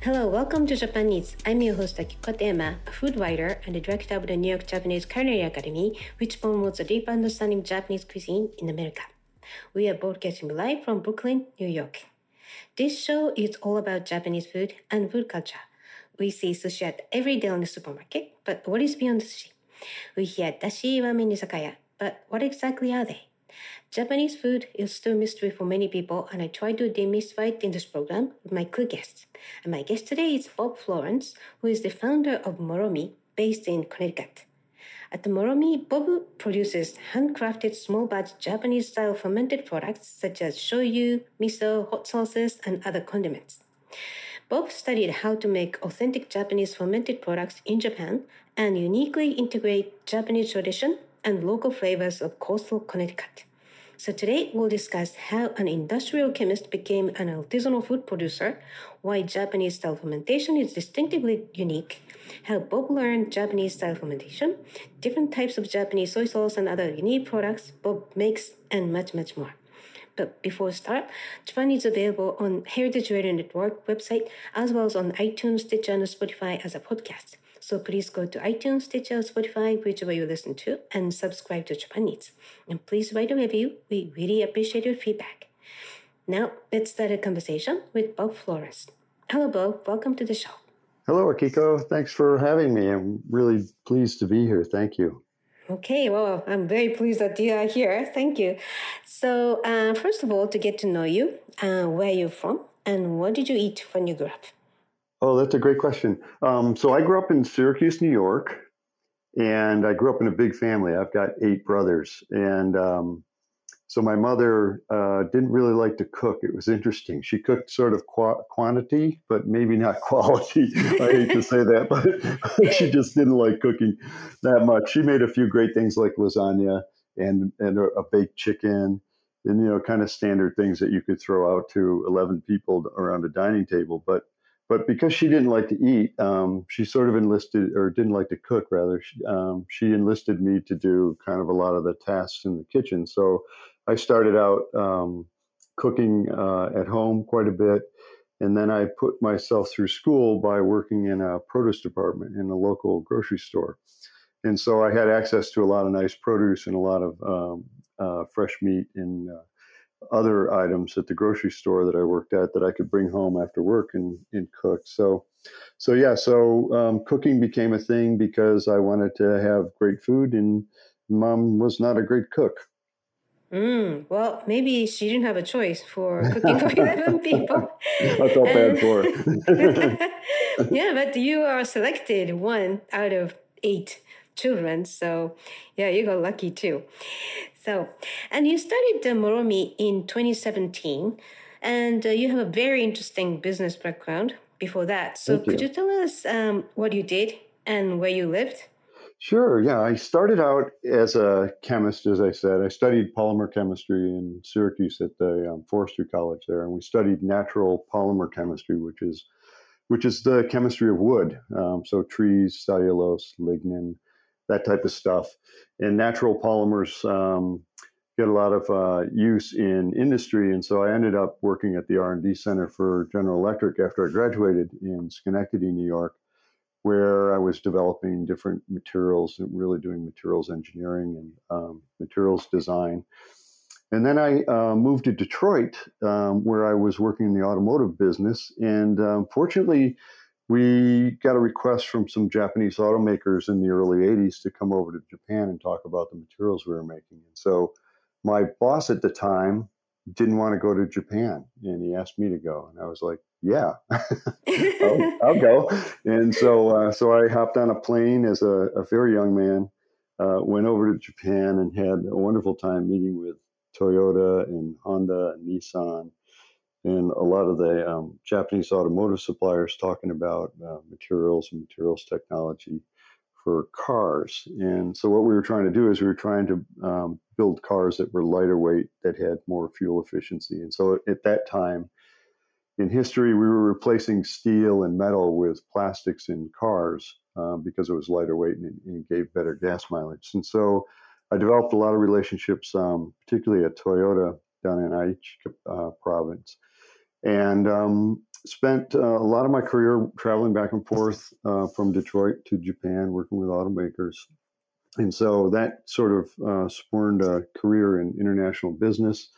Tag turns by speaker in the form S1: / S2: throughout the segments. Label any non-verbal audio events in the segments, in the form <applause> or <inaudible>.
S1: Hello, welcome to Japan Eats. I'm your host Akiko Katayama, a food writer and the director of the New York Japanese Culinary Academy, which promotes a deep understanding of Japanese cuisine in America. We are broadcasting live from Brooklyn, New York. This show is all about Japanese food and food culture. We see sushi at every day on the supermarket, but what is beyond sushi? We hear dashi ramen izakaya, but what exactly are they? Japanese food is still a mystery for many people, and I try to demystify it in this program with my cool guests. And my guest today is Bob Florence, who is the founder of Moromi, based in Connecticut. At the Moromi, Bob produces handcrafted small batch Japanese style fermented products such as shoyu, miso, hot sauces, and other condiments. Bob studied how to make authentic Japanese fermented products in Japan and uniquely integrate Japanese tradition and local flavors of coastal Connecticut. So today we'll discuss how an industrial chemist became an artisanal food producer, why Japanese style fermentation is distinctively unique, how Bob learned Japanese style fermentation, different types of Japanese soy sauce and other unique products Bob makes, and much, much more. But before we start, Japan Eats available on Heritage Radio Network website as well as on iTunes, Stitcher, and Spotify as a podcast. So please go to iTunes, Stitcher, Spotify, whichever you listen to, and subscribe to Japan Eats. And please write a review. We really appreciate your feedback. Now, let's start a conversation with Bob Florence. Hello, Bob. Welcome to the show.
S2: Hello, Akiko. Thanks for having me. I'm really pleased to be here. Thank you.
S1: Okay, well, I'm very pleased that you are here. Thank you. So, uh, first of all, to get to know you, uh, where you're from, and what did you eat when you grew up?
S2: Oh, that's a great question. Um, so I grew up in Syracuse, New York, and I grew up in a big family. I've got eight brothers, and um, so my mother uh, didn't really like to cook. It was interesting. She cooked sort of qu- quantity, but maybe not <laughs> quality. I hate to say that, but <laughs> she just didn't like cooking that much. She made a few great things like lasagna and and a, a baked chicken and you know kind of standard things that you could throw out to 11 people around a dining table but but because she didn't like to eat, um, she sort of enlisted, or didn't like to cook, rather, she, um, she, enlisted me to do kind of a lot of the tasks in the kitchen. So I started out um, cooking uh, at home quite a bit. And then I put myself through school by working in a produce department in a local grocery store. And so I had access to a lot of nice produce and a lot of um, uh, fresh meat and uh, other items at the grocery store that I worked at that I could bring home after work and, and cook. So, so yeah, so um, cooking became a thing because I wanted to have great food, and mom was not a great cook.
S1: Mm, well, maybe she didn't have a choice for <laughs> cooking for 11 <laughs> people.
S2: I felt bad for her. <laughs>
S1: yeah, but you are selected one out of eight children. So, yeah, you got lucky too. So, and you studied the Moromi in 2017, and uh, you have a very interesting business background before that. So,
S2: Thank
S1: could
S2: you.
S1: you tell us um, what you did and where you lived?
S2: Sure. Yeah. I started out as a chemist, as I said. I studied polymer chemistry in Syracuse at the um, Forestry College there, and we studied natural polymer chemistry, which is which is the chemistry of wood. Um, so trees, cellulose, lignin, that type of stuff. And natural polymers um, get a lot of uh, use in industry, and so I ended up working at the R and D Center for General Electric after I graduated in Schenectady, New York where I was developing different materials and really doing materials engineering and um, materials design. And then I uh, moved to Detroit, um, where I was working in the automotive business. And um, fortunately, we got a request from some Japanese automakers in the early 80s to come over to Japan and talk about the materials we were making. And so my boss at the time didn't want to go to Japan and he asked me to go. And I was like, yeah, <laughs> I'll, <laughs> I'll, go. And so, uh, so I hopped on a plane as a, a very young man, uh, went over to Japan and had a wonderful time meeting with Toyota and Honda and Nissan and a lot of the um, Japanese automotive suppliers talking about uh, materials and materials technology for cars. And so, what we were trying to do is we were trying to um, build cars that were lighter weight, that had more fuel efficiency. And so, at that time in history, we were replacing steel and metal with plastics in cars um, because it was lighter weight and, and, it gave better gas mileage. And so, I developed a lot of relationships, um, particularly at Toyota down in Aichi uh, province. And um, spent uh, a lot of my career traveling back and forth uh, from Detroit to Japan, working with automakers. And so that sort of uh, spurned a career in international business.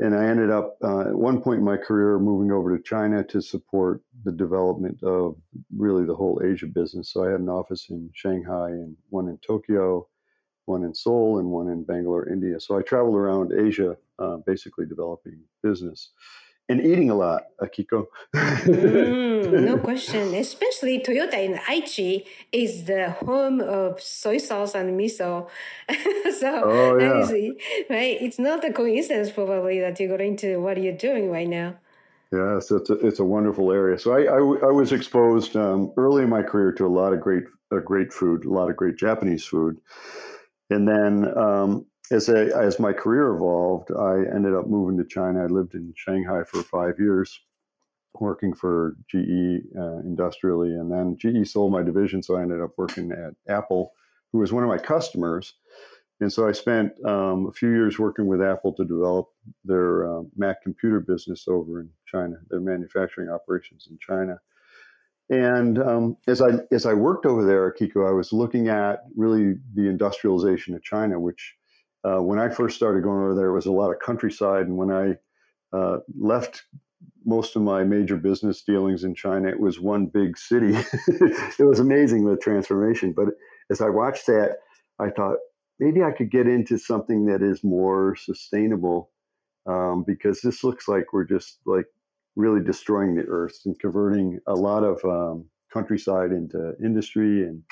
S2: And I ended up uh, at one point in my career moving over to China to support the development of really the whole Asia business. So I had an office in Shanghai and one in Tokyo, one in Seoul, and one in Bangalore, India. So I traveled around Asia, uh, basically developing business and eating a lot, Akiko.
S1: mm, no <laughs> question. Especially Toyota in Aichi is the home of soy sauce and miso. <laughs> so oh, yeah. right? It's not a coincidence probably that you got into what you're doing right now.
S2: Yes, it's a, it's a wonderful area. So I, I, I was exposed um, early in my career to a lot of great uh, great food, a lot of great Japanese food, and then um, as as my career evolved, I ended up moving to China. I lived in Shanghai for five years, working for GE uh, industrially, and then GE sold my division, so I ended up working at Apple, who was one of my customers. And so I spent um, a few years working with Apple to develop their uh, Mac computer business over in China, their manufacturing operations in China. And um, as I as I worked over there, Kiko, I was looking at really the industrialization of China, which uh, when I first started going over there, it was a lot of countryside. And when I uh, left most of my major business dealings in China, it was one big city. <laughs> it was amazing the transformation. But as I watched that, I thought maybe I could get into something that is more sustainable um, because this looks like we're just like really destroying the earth and converting a lot of um, countryside into industry and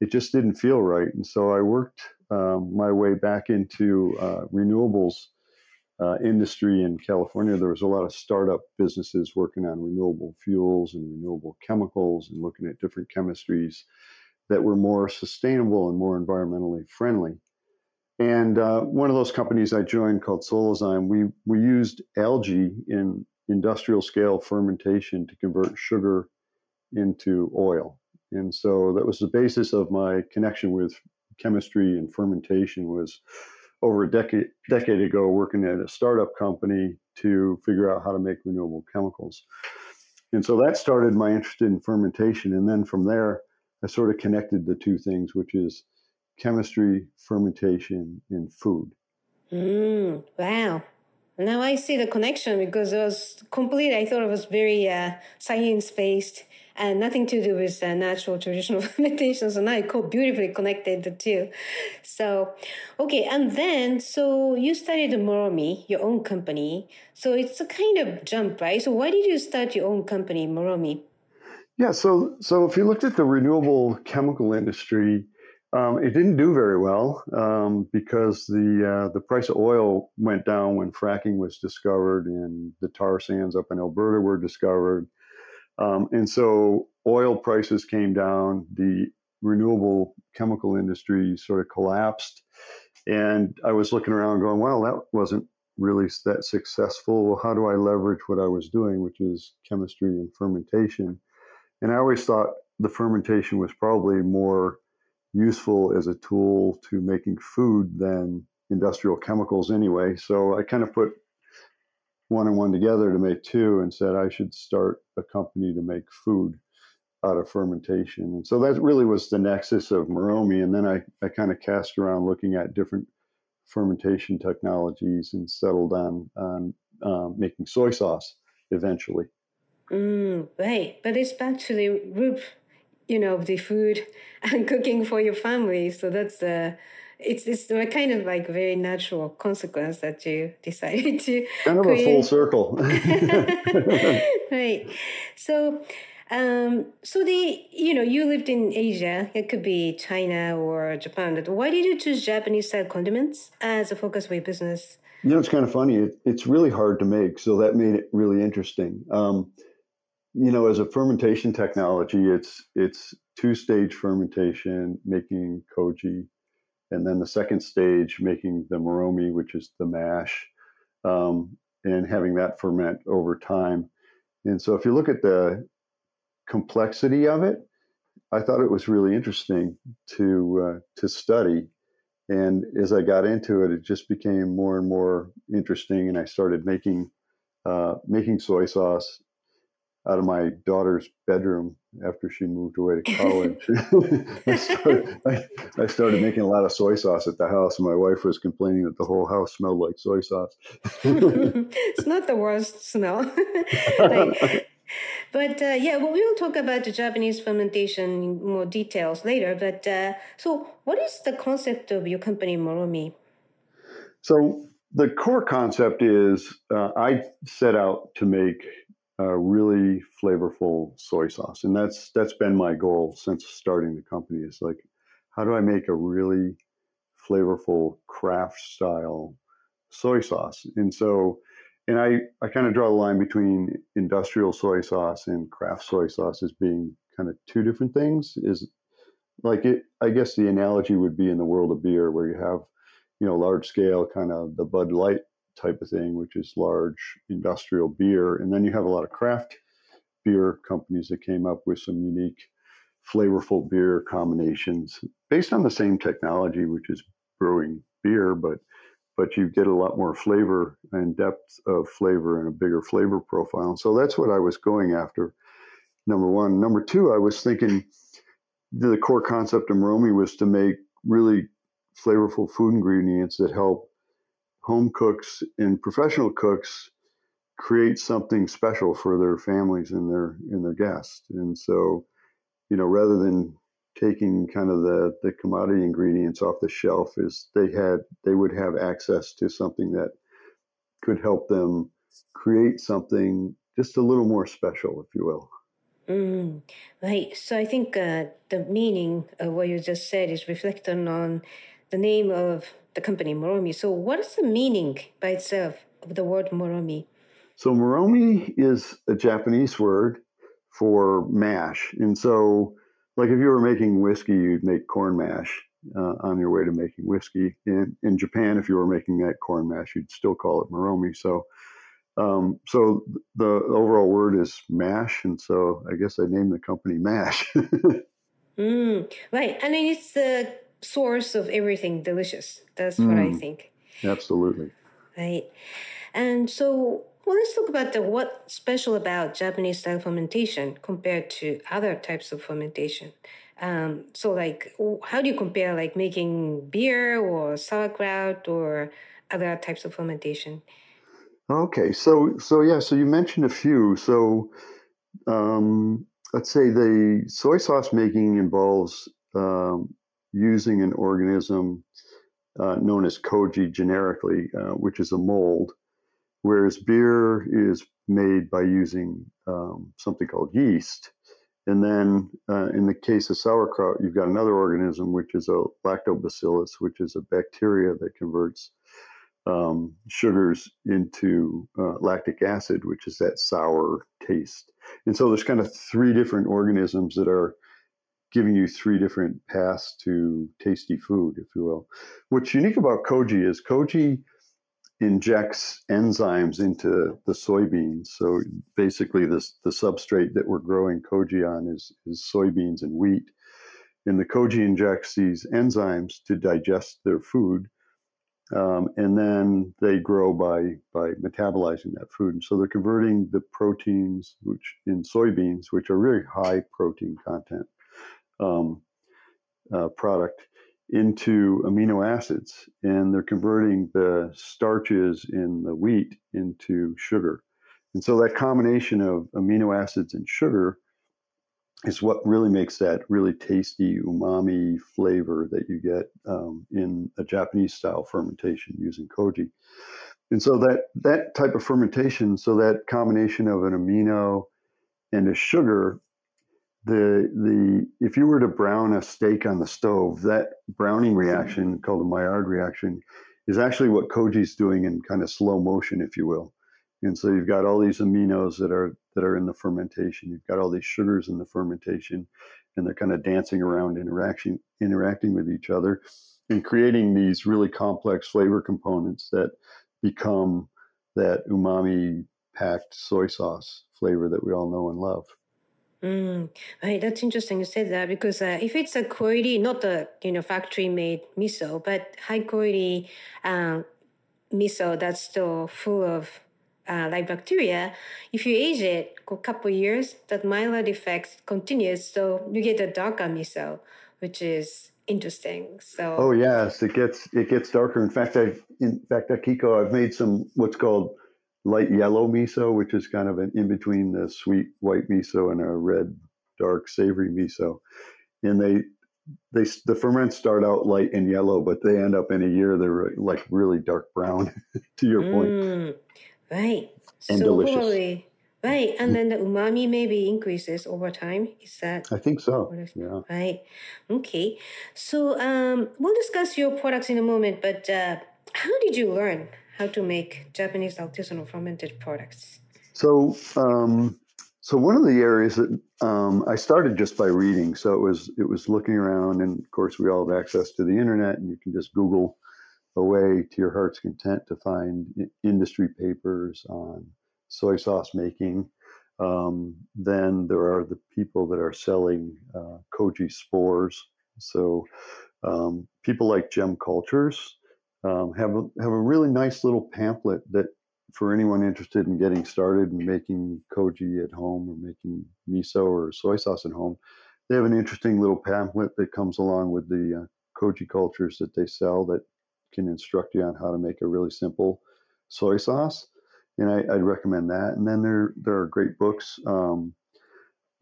S2: it just didn't feel right. And so I worked um, my way back into uh, renewables uh, industry in California. There was a lot of startup businesses working on renewable fuels and renewable chemicals and looking at different chemistries that were more sustainable and more environmentally friendly. And uh, one of those companies I joined called Solazyme, we, we used algae in industrial scale fermentation to convert sugar into oil. And so that was the basis of my connection with chemistry and fermentation was over a decade decade ago working at a startup company to figure out how to make renewable chemicals. And so that started my interest in fermentation. And then from there, I sort of connected the two things, which is chemistry, fermentation, and food.
S1: Mm, wow. Now I see the connection because it was complete. I thought it was very uh, science based and nothing to do with uh, natural traditional <laughs> fermentation. So now I co- beautifully connected the two. So, okay. And then, so you started Moromi, your own company. So it's a kind of jump, right? So why did you start your own company, Moromi?
S2: Yeah. So, so if you looked at the renewable chemical industry, um, it didn't do very well um, because the uh, the price of oil went down when fracking was discovered, and the tar sands up in Alberta were discovered. Um, and so oil prices came down. The renewable chemical industry sort of collapsed. And I was looking around going, well, that wasn't really that successful. Well, how do I leverage what I was doing, which is chemistry and fermentation? And I always thought the fermentation was probably more useful as a tool to making food than industrial chemicals anyway. So I kind of put one and one together to make two and said I should start a company to make food out of fermentation. And so that really was the nexus of Moromi. And then I, I kind of cast around looking at different fermentation technologies and settled on, on uh, making soy sauce eventually.
S1: Mm, right. But it's back to the root, you know, the food <laughs> and cooking for your family. So that's the it's it's a kind of like very natural consequence that you <laughs> decided to
S2: kind of create. a full circle. <laughs>
S1: Right. So um, so the you know you lived in asia. It could be china or japan why did you choose japanese style condiments as a focus your business?
S2: You know it's kind of funny. It, it's really hard to make so that made it really interesting. Um, you know as a fermentation technology it's it's two stage fermentation making koji and then the second stage making the moromi, which is the mash, um, and having that ferment over time. And so, if you look at the complexity of it, I thought it was really interesting to uh, to study. And as I got into it, it just became more and more interesting, and I started making uh, making soy sauce out of my daughter's bedroom after she moved away to <laughs> college. <laughs> I, started, I, I, started, making a lot of soy sauce at the house, and my wife was complaining that the whole house smelled like soy sauce.
S1: it's not the worst smell. <laughs> like, but uh, yeah, well, we will talk about the Japanese fermentation in more details later. But uh, so, what is the concept of your company, Moromi?
S2: So, the core concept is uh, I set out to make a really flavorful soy sauce, and that's that's been my goal since starting the company. Is like, how do I make a really flavorful craft style soy sauce? And so, and I I kind of draw the line between industrial soy sauce and craft soy sauce as being kind of two different things. Is like it. I guess the analogy would be in the world of beer, where you have you know large scale kind of the Bud Light type of thing, which is large industrial beer. And then you have a lot of craft beer companies that came up with some unique, flavorful beer combinations based on the same technology, which is brewing beer, but but you get a lot more flavor and depth of flavor and a bigger flavor profile. So that's what I was going after. Number one. Number two, I was thinking the core concept of Moromi was to make really flavorful food ingredients that help home cooks and professional cooks create something special for their families and their and their guests. And so, you know, rather than taking kind of the the commodity ingredients off the shelf, is they had they would have access to something that could help them create something just a little more special, if you will.
S1: Mm, right. So I think uh, the meaning of what you just said is reflected on the name of the company Moromi. So, what is the meaning by itself of the word Moromi?
S2: So, Moromi is a Japanese word for mash. And so, like if you were making whiskey, you'd make corn mash uh, on your way to making whiskey. In, in Japan, if you were making that corn mash, you'd still call it Moromi. So, um, so the overall word is mash, and so I guess I named the company Mash. <laughs>
S1: mm, right, and it's the source of everything delicious. That's mm. what I mm. think.
S2: Absolutely.
S1: Right. And so well, let's talk about the what special about Japanese style fermentation compared to other types of fermentation. Um, so, like, how do you compare like making beer or sauerkraut or other types of fermentation?
S2: Okay, so so yeah, so you mentioned a few. So, um, let's say the soy sauce making involves um, using an organism uh, known as koji generically, uh, which is a mold, whereas beer is made by using um, something called yeast. And then uh, in the case of sauerkraut, you've got another organism, which is a lactobacillus, which is a bacteria that converts um, sugars into uh, lactic acid, which is that sour taste. And so there's kind of three different organisms that are giving you three different paths to tasty food, if you will. What's unique about koji is koji injects enzymes into the soybeans. So basically, this the substrate that we're growing koji on is, is soybeans and wheat. And the koji injects these enzymes to digest their food. Um, and then they grow by by metabolizing that food. And so they're converting the proteins, which in soybeans, which are really high protein content um, uh, product, into amino acids, and they're converting the starches in the wheat into sugar. And so that combination of amino acids and sugar is what really makes that really tasty umami flavor that you get um, in a Japanese style fermentation using koji. And so that that type of fermentation, so that combination of an amino and a sugar the the if you were to brown a steak on the stove, that browning reaction called the Maillard reaction is actually what koji's doing in kind of slow motion, if you will. And so you've got all these aminos that are that are in the fermentation. You've got all these sugars in the fermentation, and they're kind of dancing around, interaction interacting with each other, and creating these really complex flavor components that become that umami packed soy sauce flavor that we all know and love.
S1: Mm, right, that's interesting you said that because uh, if it's a quality, not a you know factory made miso, but high quality uh, miso that's still full of uh, like bacteria, if you age it a couple years, that Maillard effect continues, so you get a darker miso, which is interesting. So
S2: oh yes, it gets it gets darker. In fact, I in fact Akiko I've made some what's called light yellow miso, which is kind of an in between the sweet white miso and a red dark savory miso. And they they the ferments start out light and yellow, but they end up in a year they're like really dark brown. <laughs> to your mm, point,
S1: right?
S2: And so delicious. Probably,
S1: right, and then the <laughs> umami maybe increases over time. Is that?
S2: I think so. Yeah.
S1: Right. Okay. So um, we'll discuss your products in a moment, but uh, how did you learn how to make Japanese artisanal fermented products?
S2: So, um, so one of the areas that um, I started just by reading. So it was it was looking around, and of course we all have access to the internet, and you can just Google away to your heart's content to find industry papers on soy sauce making. Um, then there are the people that are selling uh, koji spores. So um, people like Gem Cultures um, have a, have a really nice little pamphlet that for anyone interested in getting started and making koji at home or making miso or soy sauce at home, they have an interesting little pamphlet that comes along with the uh, koji cultures that they sell that can instruct you on how to make a really simple soy sauce. And I, would recommend that. And then there there are great books um,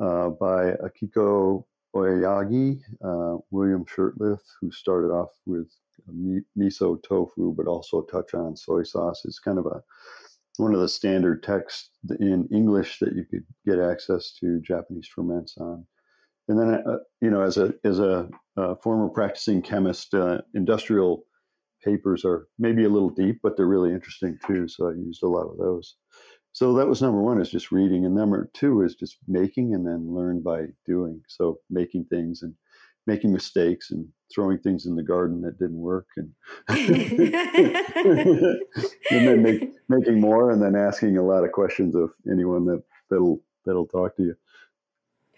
S2: uh, by Akiko Aoyagi, uh, William Shurtleff, who started off with miso tofu, but also touch on soy sauce. It's kind of a one of the standard texts in English that you could get access to Japanese ferments on. And then, uh, you know, as a as a uh, former practicing chemist, uh, industrial papers are maybe a little deep, but they're really interesting too. So I used a lot of those. So that was number one is just reading, and number two is just making, and then learn by doing. So making things and making mistakes and throwing things in the garden that didn't work and, <laughs> and then make, <laughs> making more and then asking a lot of questions of anyone that that'll that'll talk to you.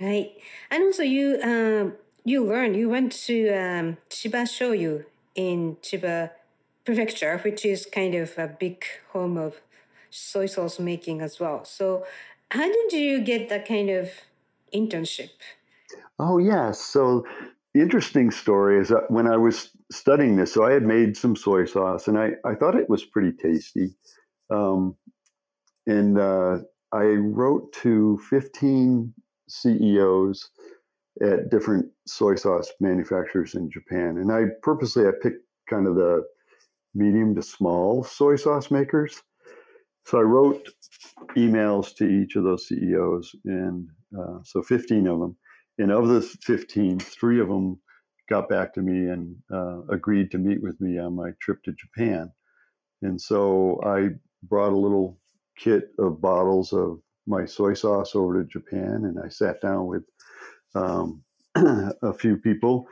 S1: Right. And also you um, you learned you went to um, chiba shoyu in chiba prefecture which is kind of a big home of soy sauce making as well. So how did you get that kind of internship?
S2: Oh yes. So interesting story is that when I was studying this, so I had made some soy sauce and I, I thought it was pretty tasty. Um, and uh, I wrote to 15 CEOs at different soy sauce manufacturers in Japan. And I purposely I picked kind of the medium to small soy sauce makers. So I wrote emails to each of those CEOs, and uh, so 15 of them. And of the 15, three of them got back to me and uh, agreed to meet with me on my trip to Japan. And so I brought a little kit of bottles of my soy sauce over to Japan, and I sat down with um, <clears throat> a few people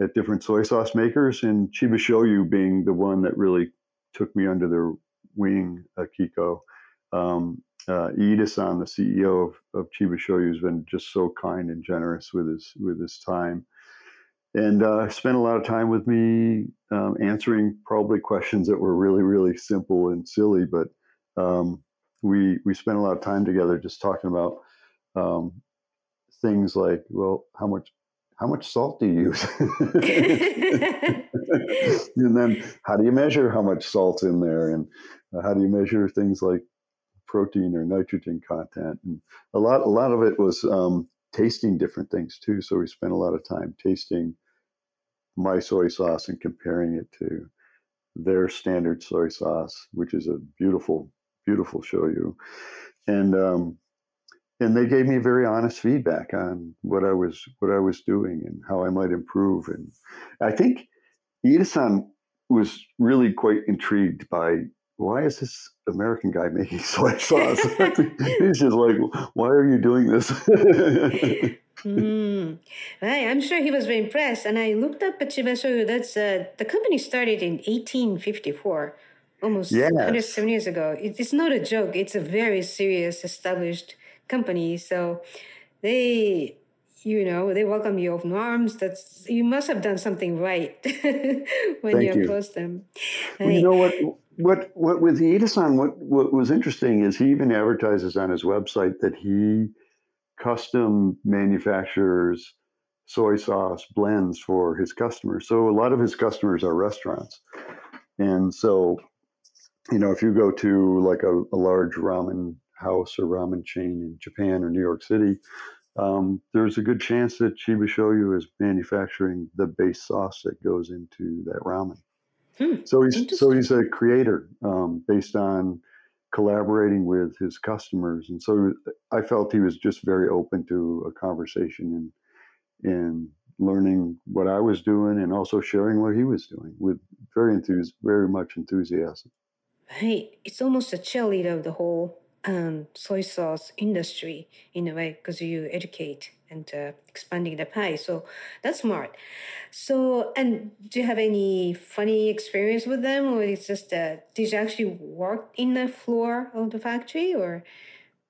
S2: at different soy sauce makers, and Chiba Shoyu being the one that really took me under their wing, Akiko. Um, uh, Iida-san, the CEO of, of Chiba Shoyu, has been just so kind and generous with his with his time, and uh, spent a lot of time with me um, answering probably questions that were really really simple and silly, but um, we we spent a lot of time together just talking about um, things like, well, how much how much salt do you use? <laughs> <laughs> and then how do you measure how much salt's in there? And uh, how do you measure things like protein or nitrogen content? And a lot, a lot of it was um, tasting different things too. So we spent a lot of time tasting my soy sauce and comparing it to their standard soy sauce, which is a beautiful, beautiful shoyu. And um, and they gave me very honest feedback on what I was what I was doing and how I might improve. And I think Iida-san was really quite intrigued by why is this American guy making <laughs> soy <laughs> sauce? <laughs> He's just like, why are you doing this?
S1: mm. Right, I'm sure he was very impressed. And I looked up at Chiba Shoyu. That's uh, the company started in 1854, almost yes. 107 years ago. It's not a joke. It's a very serious, established company. So they, you know, they welcome you open arms. That's you must have done something right <laughs> when Thank you, approached them.
S2: Well, you know what? What what with Iida-san, what what was interesting is he even advertises on his website that he custom manufactures soy sauce blends for his customers. So a lot of his customers are restaurants, and so you know if you go to like a, a large ramen house or ramen chain in Japan or New York City, um, there's a good chance that Chiba Shoyu is manufacturing the base sauce that goes into that ramen. Hmm, so he's so he's a creator um, based on collaborating with his customers, and so I felt he was just very open to a conversation and and learning what I was doing and also sharing what he was doing with very enthus- very much enthusiasm.
S1: Hey, it's almost a cheerleader of the whole um, soy sauce industry in a way because you educate and uh, expanding the pie. So that's smart. So, and do you have any funny experience with them, or it's just uh, did you actually work in the floor of the factory, or?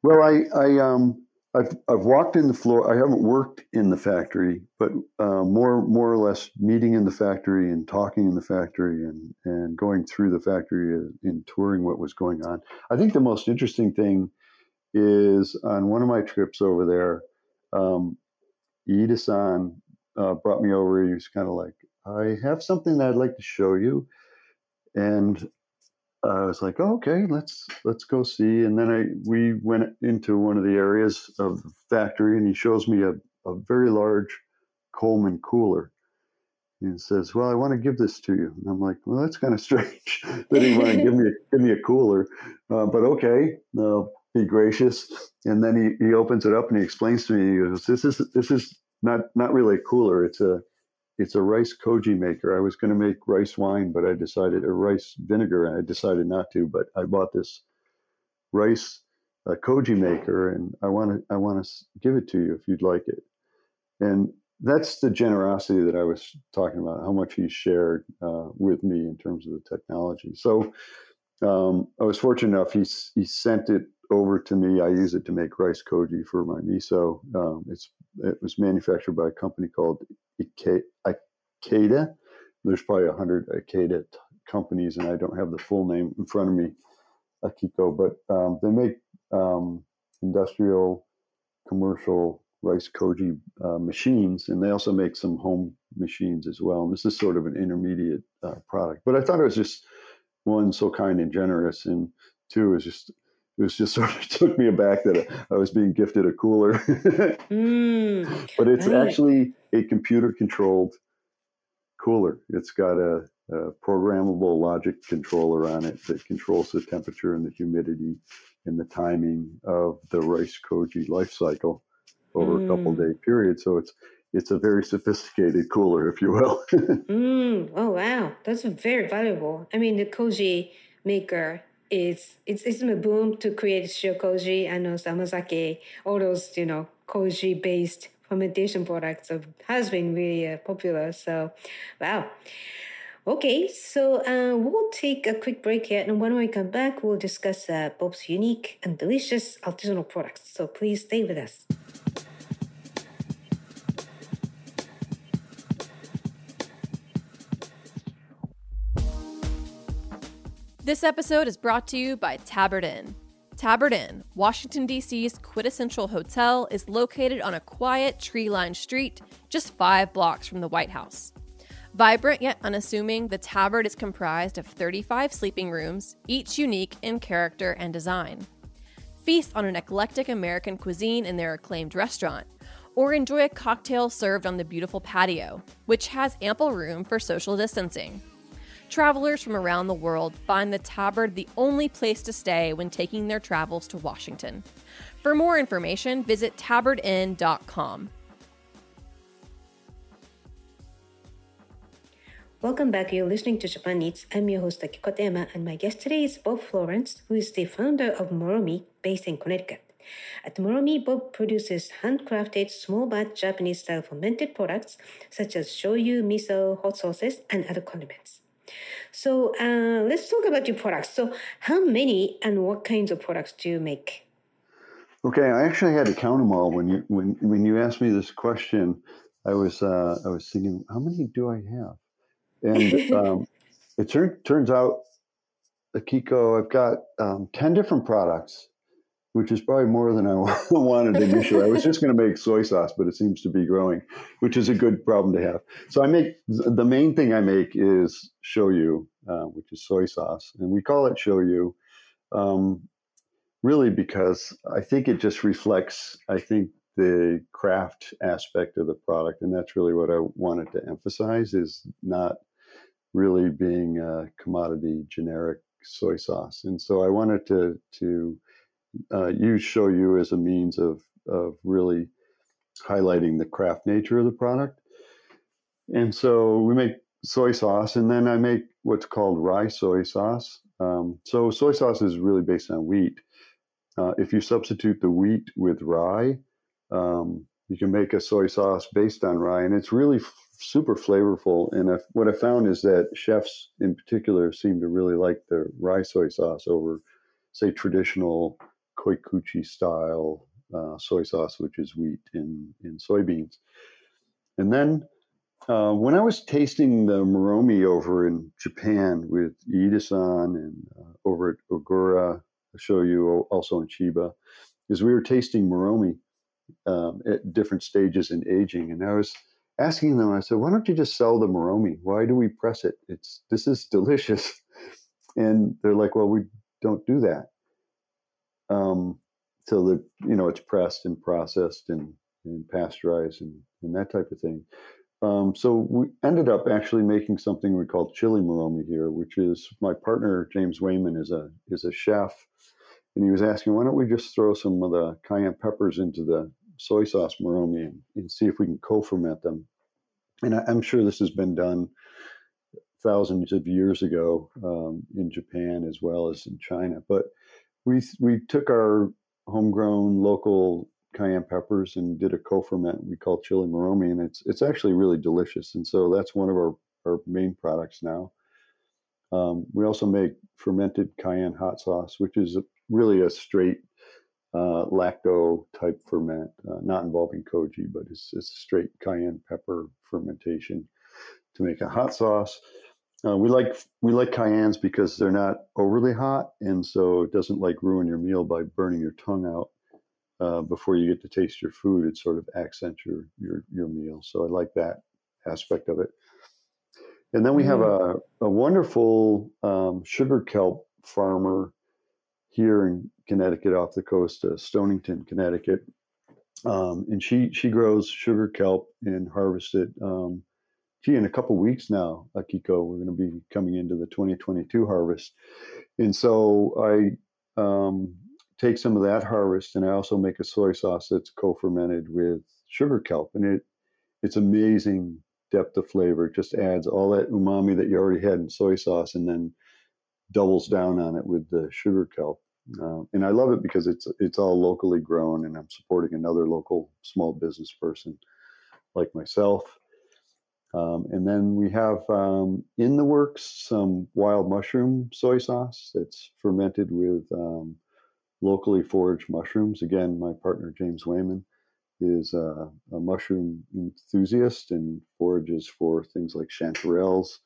S2: Well, I I um I've I've walked in the floor. I haven't worked in the factory, but uh, more more or less meeting in the factory and talking in the factory and and going through the factory and touring what was going on. I think the most interesting thing is on one of my trips over there, um, Iida-san uh, brought me over. He was kind of like, "I have something that I'd like to show you," and I was like, oh, okay, let's let's go see. And then I we went into one of the areas of the factory, and he shows me a, a very large Coleman cooler. And says, "Well, I want to give this to you." And I'm like, "Well, that's kind of <laughs> strange that he want to give me a, <laughs> give me a cooler, uh, but okay, uh, be gracious." And then he, he opens it up and he explains to me, he goes, "This is this is not not really a cooler. It's a it's a rice koji maker. I was going to make rice wine, but I decided, a rice vinegar, and I decided not to. But I bought this rice uh, koji maker, and I want to I want to give it to you if you'd like it. And that's the generosity that I was talking about. How much he shared uh, with me in terms of the technology. So um, I was fortunate enough. He he sent it over to me. I use it to make rice koji for my miso. Um, it's it was manufactured by a company called Ikeda. There's probably a hundred Ikeda t- companies, and I don't have the full name in front of me, Akiko, but um, they make um, industrial, commercial rice koji uh, machines, and they also make some home machines as well. And this is sort of an intermediate uh, product. But I thought it was just one so kind and generous, and two is just it was just <laughs> sort of took me aback that I was being gifted a cooler. mm, <laughs> but it's right. actually a computer controlled cooler. It's got a, a, programmable logic controller on it that controls the temperature and the humidity and the timing of the rice koji life cycle over mm. a couple day period. So it's it's a very sophisticated cooler, if you will. <laughs>
S1: mm, oh wow, that's very valuable. I mean, the koji maker is it's it's a boom to create shiokoji and samazake, all those you know koji based fermentation products of, has been really uh, popular. So, wow. Okay, so uh, we'll take a quick break here, and when we come back, we'll discuss uh, Bob's unique and delicious artisanal products. So please stay with us.
S3: This episode is brought to you by Tabard Inn. Tabard Inn, Washington, D.C.'s quintessential hotel, is located on a quiet, tree lined street just five blocks from the White House. Vibrant yet unassuming, the Tabard is comprised of 35 sleeping rooms, each unique in character and design. Feast on an eclectic American cuisine in their acclaimed restaurant, or enjoy a cocktail served on the beautiful patio, which has ample room for social distancing. Travelers from around the world find the Tabard the only place to stay when taking their travels to Washington. For more information, visit tabardinn.com.
S1: Welcome back. You're listening to Japan Eats. I'm your host Akiko Tema, and my guest today is Bob Florence, who is the founder of Moromi, based in Connecticut. At Moromi, Bob produces handcrafted small batch Japanese style fermented products such as shoyu, miso, hot sauces, and other condiments. So uh, let's talk about your products. So how many and what kinds of products do you make?
S2: Okay, I actually had to count them all when you when when you asked me this question. I was uh, I was thinking, how many do I have? And <laughs> um, it turn, turns out, Akiko, I've got um, ten different products which is probably more than I <laughs> wanted initially. I was just going to make soy sauce, but it seems to be growing, which is a good problem to have. So I make the main thing I make is shoyu, uh, which is soy sauce, and we call it shoyu, um, really because I think it just reflects. I think the craft aspect of the product, and that's really what I wanted to emphasize is not really being a commodity generic soy sauce, and so I wanted to to uh, use you as a means of of really highlighting the craft nature of the product. And so we make soy sauce, and then I make what's called rye soy sauce. Um, so soy sauce is really based on wheat. Uh, if you substitute the wheat with rye, um, you can make a soy sauce based on rye, and it's really f- super flavorful. And I've, what I found is that chefs, in particular, seem to really like the rye soy sauce over, say, traditional koikuchi style uh, soy sauce, which is wheat in, in soybeans. And then uh, when I was tasting the Moromi over in Japan with Iida-san and uh, over at Ogura, I'll show you also in Chiba, is we were tasting Moromi um, at different stages in aging. And I was asking them, I said, why don't you just sell the Moromi? Why do we press it? It's This is delicious. <laughs> And they're like, well, we don't do that um, so that you know it's pressed and processed and, and pasteurized and, and that type of thing. Um, so we ended up actually making something we call chili moromi here, which is my partner James Wayman is a is a chef, and he was asking why don't we just throw some of the cayenne peppers into the soy sauce moromi and, and see if we can co-ferment them. And I, am sure this has been done thousands of years ago um, in Japan as well as in China, but we we took our homegrown local cayenne peppers and did a co-ferment we call chili moromi and it's it's actually really delicious and so that's one of our, our main products now. Um, we also make fermented cayenne hot sauce which is really a straight uh, lacto type ferment uh, not involving koji but it's, it's a straight cayenne pepper fermentation to make a hot sauce uh, we like we like cayennes because they're not overly hot, and so it doesn't like ruin your meal by burning your tongue out uh, before you get to taste your food. It sort of accents your your your meal. So I like that aspect of it. And then we have mm-hmm. a, a wonderful um, sugar kelp farmer here in Connecticut, off the coast of Stonington, Connecticut, um, and she she grows sugar kelp and harvests it. Um, gee, in a couple weeks now, Akiko, we're going to be coming into the 2022 harvest. And so I um, take some of that harvest and I also make a soy sauce that's co-fermented with sugar kelp. And it it's amazing depth of flavor. It just adds all that umami that you already had in soy sauce and then doubles down on it with the sugar kelp. uh, and I love it because it's it's all locally grown, and I'm supporting another local small business person like myself. Um, and then we have um, in the works some wild mushroom soy sauce that's fermented with um, locally foraged mushrooms. Again, my partner James Wayman is a, a, mushroom enthusiast and forages for things like chanterelles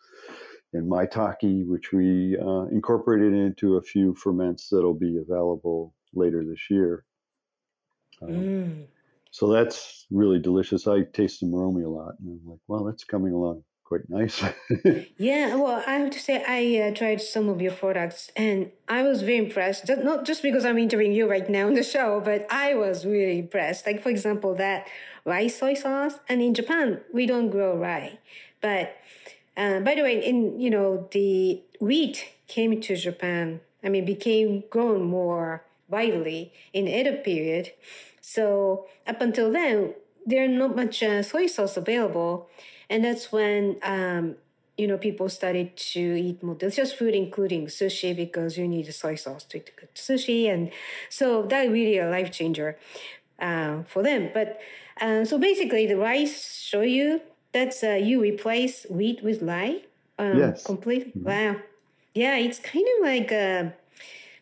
S2: and maitake, which we uh, incorporated into a few ferments that'll be available later this year. Um, mm. So that's really delicious. I taste the moromi a lot, and I'm like, well, that's coming along quite nice. <laughs>
S1: yeah, well, I have to say I uh, tried some of your products, and I was very impressed. Not just because I'm interviewing you right now on the show, but I was really impressed. Like for example, that rye soy sauce, and in Japan we don't grow rye, but uh, by the way, in you know the wheat came to Japan. I mean, became grown more widely in Edo period. So up until then, there's not much uh, soy sauce available, and that's when um, you know people started to eat more delicious food, including sushi, because you need soy sauce to eat good sushi, and so that really a life changer uh, for them. But uh, so basically, the rye shoyu that's uh, you replace wheat with rye.
S2: Um, yes.
S1: Completely. Mm-hmm. Wow. Yeah, it's kind of like a,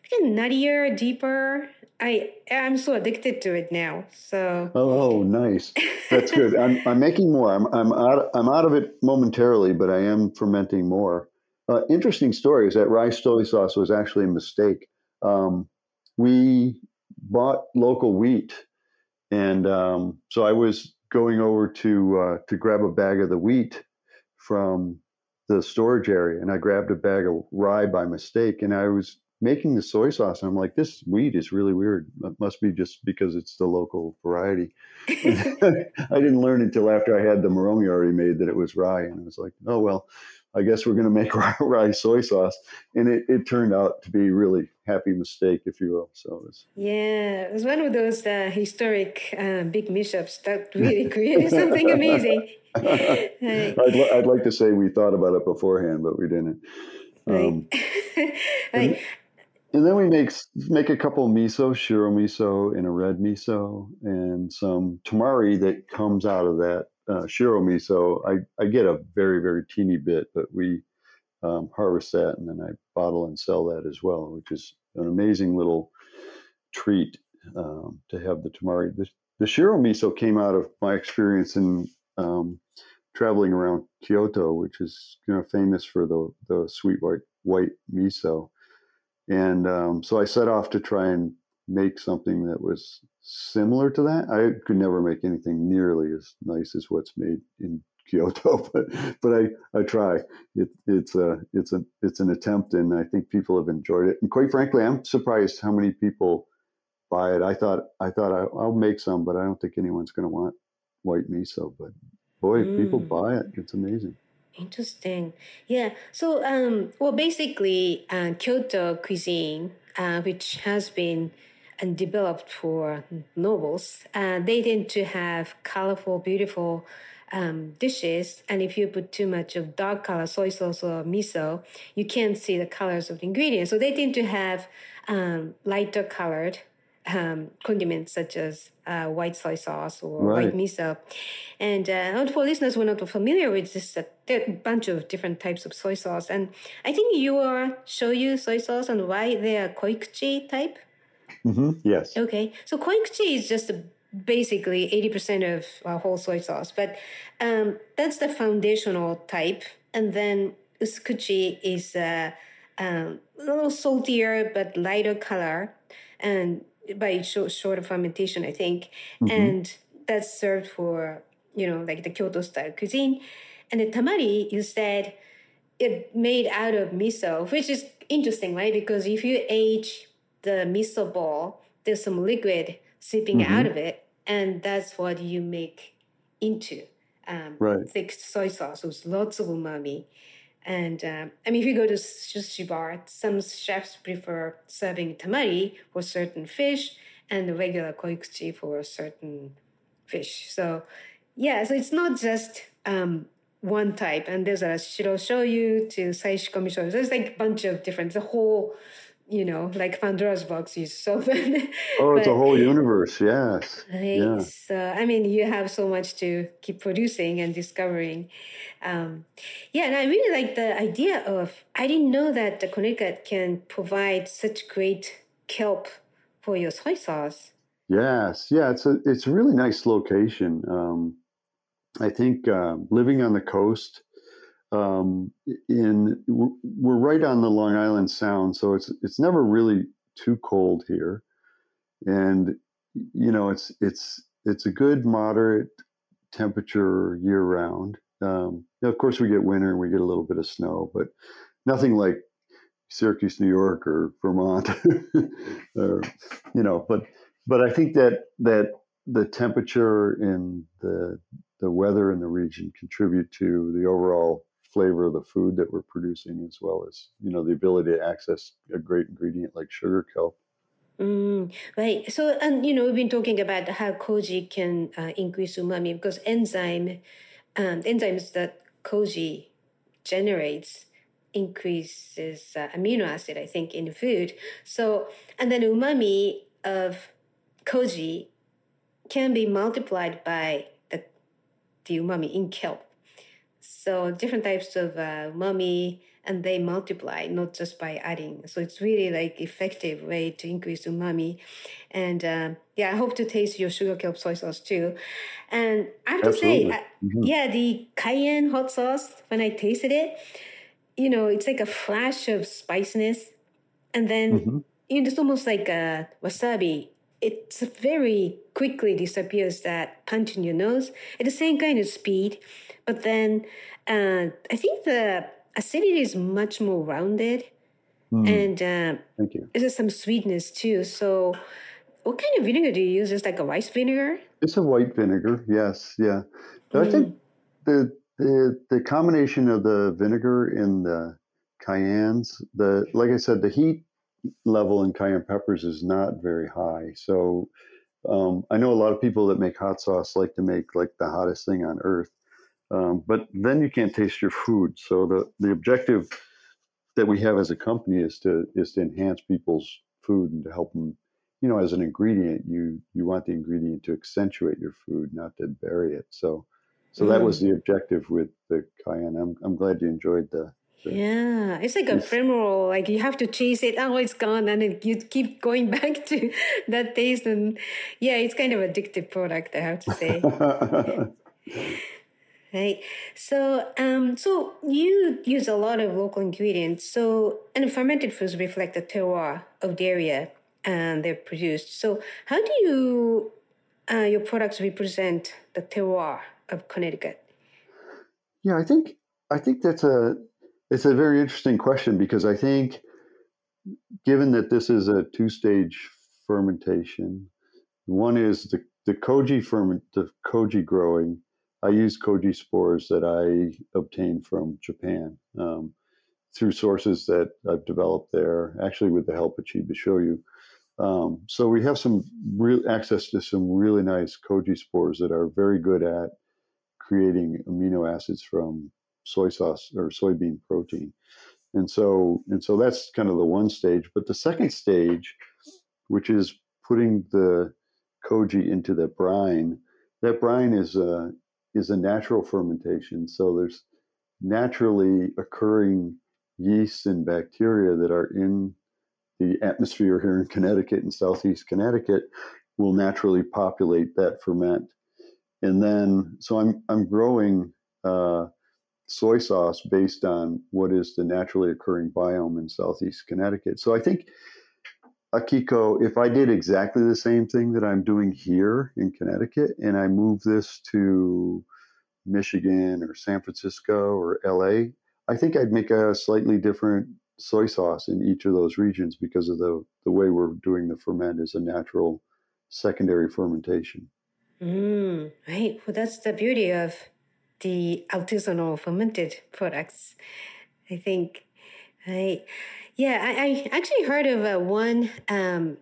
S1: like a nuttier, deeper. I I'm so addicted to it now. So.
S2: Oh, nice. That's good. I'm <laughs> I'm making more. I'm I'm out I'm out of it momentarily, but I am fermenting more. Uh, interesting story is that rye soy sauce was actually a mistake. Um, we bought local wheat, and um, so I was going over to uh, to grab a bag of the wheat from the storage area, and I grabbed a bag of rye by mistake, and I was making the soy sauce, and I'm like, this wheat is really weird. It must be just because it's the local variety. <laughs> I didn't learn until after I had the moromi already made that it was rye, and I was like, oh well, I guess we're going to make <laughs> rye soy sauce. And it, it turned out to be really happy mistake, if you will. So it was,
S1: yeah, it was one of those uh, historic uh, big mishaps that <laughs> really created something amazing.
S2: I'd, I'd like to say we thought about it beforehand, but we didn't. Um, and, and, then we make make a couple miso, shiro miso, and a red miso, and some tamari that comes out of that uh, shiro miso, I, I get a very, very teeny bit, but we um, harvest that and then I bottle and sell that as well, which is an amazing little treat um, to have the tamari. The, the shiro miso came out of my experience in um, traveling around Kyoto, which is you know famous for the the sweet white white miso, and um, so I set off to try and make something that was similar to that. I could never make anything nearly as nice as what's made in Kyoto, <laughs> but but I, I try. It, it's a it's a it's an attempt, and I think people have enjoyed it. And quite frankly, I'm surprised how many people buy it. I thought I thought I, will make some, but I don't think anyone's going to want white miso. But boy, mm. people buy it. It's amazing.
S1: Interesting. Yeah. So, um, well, basically, uh, Kyoto cuisine, uh, which has been and developed for nobles. Uh, they tend to have colorful, beautiful um, dishes. And if you put too much of dark color soy sauce or miso, you can't see the colors of the ingredients. So they tend to have um, lighter colored um, condiments such as uh, white soy sauce or right. white miso. And, uh, for listeners who are not familiar with this, uh, there are a bunch of different types of soy sauce. And I think your shoyu soy sauce and why they are koikuchi type.
S2: Mm-hmm. Yes.
S1: Okay. So koikuchi is just basically 80% of uh, whole soy sauce, but um, that's the foundational type. And then usukuchi is uh, um, a little saltier but lighter color and by short, shorter fermentation, I think. Mm-hmm. And that's served for, you know, like the Kyoto style cuisine. And the tamari, you said it made out of miso, which is interesting, right? Because if you age the miso ball, there's some liquid seeping mm-hmm. out of it, and that's what you make into um, right. thick soy sauce with lots of umami. And um, I mean, if you go to sushi bar, some chefs prefer serving tamari for certain fish and the regular koikuchi for certain fish. So, yeah, so it's not just um, one type. And there's a shiro shoyu to saishikomi shoyu. There's like a bunch of different, the whole you know, like Pandora's box is so <laughs> fun.
S2: oh, it's a whole universe. Yes.
S1: Yeah. So, I mean, you have so much to keep producing and discovering. Um, yeah, and I really like the idea of, I didn't know that the Connecticut can provide such great kelp for your soy sauce.
S2: Yes. Yeah, it's a, it's a really nice location. Um, I think uh, living on the coast, um, in we're right on the Long Island Sound, so it's it's never really too cold here, and you know it's it's it's a good moderate temperature year round. Um, of course, we get winter and we get a little bit of snow, but nothing like Syracuse, New York, or Vermont, <laughs> or, you know. But but I think that that the temperature and the the weather in the region contribute to the overall flavor of the food that we're producing, as well as you know the ability to access a great ingredient like sugar kelp.
S1: Mm, right. So, and you know, we've been talking about how koji can uh, increase umami because enzyme, um, enzymes that koji generates increases uh, amino acid, I think, in food. So, and then umami of koji can be multiplied by the, the umami in kelp. So different types of uh, umami, and they multiply not just by adding. So it's really like effective way to increase umami. And uh, yeah, I hope to taste your sugar kelp soy sauce too. And I have Absolutely. to say, mm-hmm. yeah, the cayenne hot sauce when I tasted it, you know, it's like a flash of spiciness, and then mm-hmm. you know, it's almost like a wasabi it very quickly disappears that punch in your nose at the same kind of speed. But then uh, I think the acidity is much more rounded. Mm. And uh,
S2: Thank you.
S1: there's some sweetness too. So, what kind of vinegar do you use? Is like a rice vinegar?
S2: It's a white vinegar. Yes, yeah. Mm. I think hmm. the the the combination of the vinegar and the cayennes, the like I said, the heat level in cayenne peppers is not very high. So um, I know a lot of people that make hot sauce like to make like the hottest thing on earth, um, but then you can't taste your food. So the the objective that we have as a company is to is to enhance people's food and to help them. You know, as an ingredient, you you want the ingredient to accentuate your food, not to bury it. So, so mm. that was the objective with the cayenne. I'm I'm glad you enjoyed the
S1: yeah, it's like a ephemeral. Like you have to chase it. Oh, it's gone, and then you keep going <laughs> back to that taste. And yeah, it's kind of addictive product. I have to say. <laughs> right. So, um, so you use a lot of local ingredients. So, and fermented foods reflect the terroir of the area and they're produced. So, how do you uh, your products represent the terroir of Connecticut?
S2: Yeah, I think I think that's a it's a very interesting question because I think, given that this is a two-stage fermentation, one is the the koji ferment, the koji growing. I use koji spores that I obtained from Japan um, through sources that I've developed there, actually with the help of Chiba Shoyu. Um, so we have some real access to some really nice koji spores that are very good at creating amino acids from soy sauce or soybean protein. And so and so that's kind of the one stage. But the second stage, which is putting the koji into the brine, that brine is a is a natural fermentation. So there's naturally occurring yeasts and bacteria that are in the atmosphere here in Connecticut and southeast Connecticut will naturally populate that ferment. And then, so I'm I'm growing uh, soy sauce based on what is the naturally occurring biome in southeast Connecticut. So I think Akiko, if I did exactly the same thing that I'm doing here in Connecticut and I move this to Michigan or San Francisco or LA, I think I'd make a slightly different soy sauce in each of those regions because of the, the way we're doing the ferment is a natural secondary fermentation.
S1: Mm, right. Well, that's the beauty of the artisanal fermented products. I think, I, yeah, I, I actually heard of uh, one, um,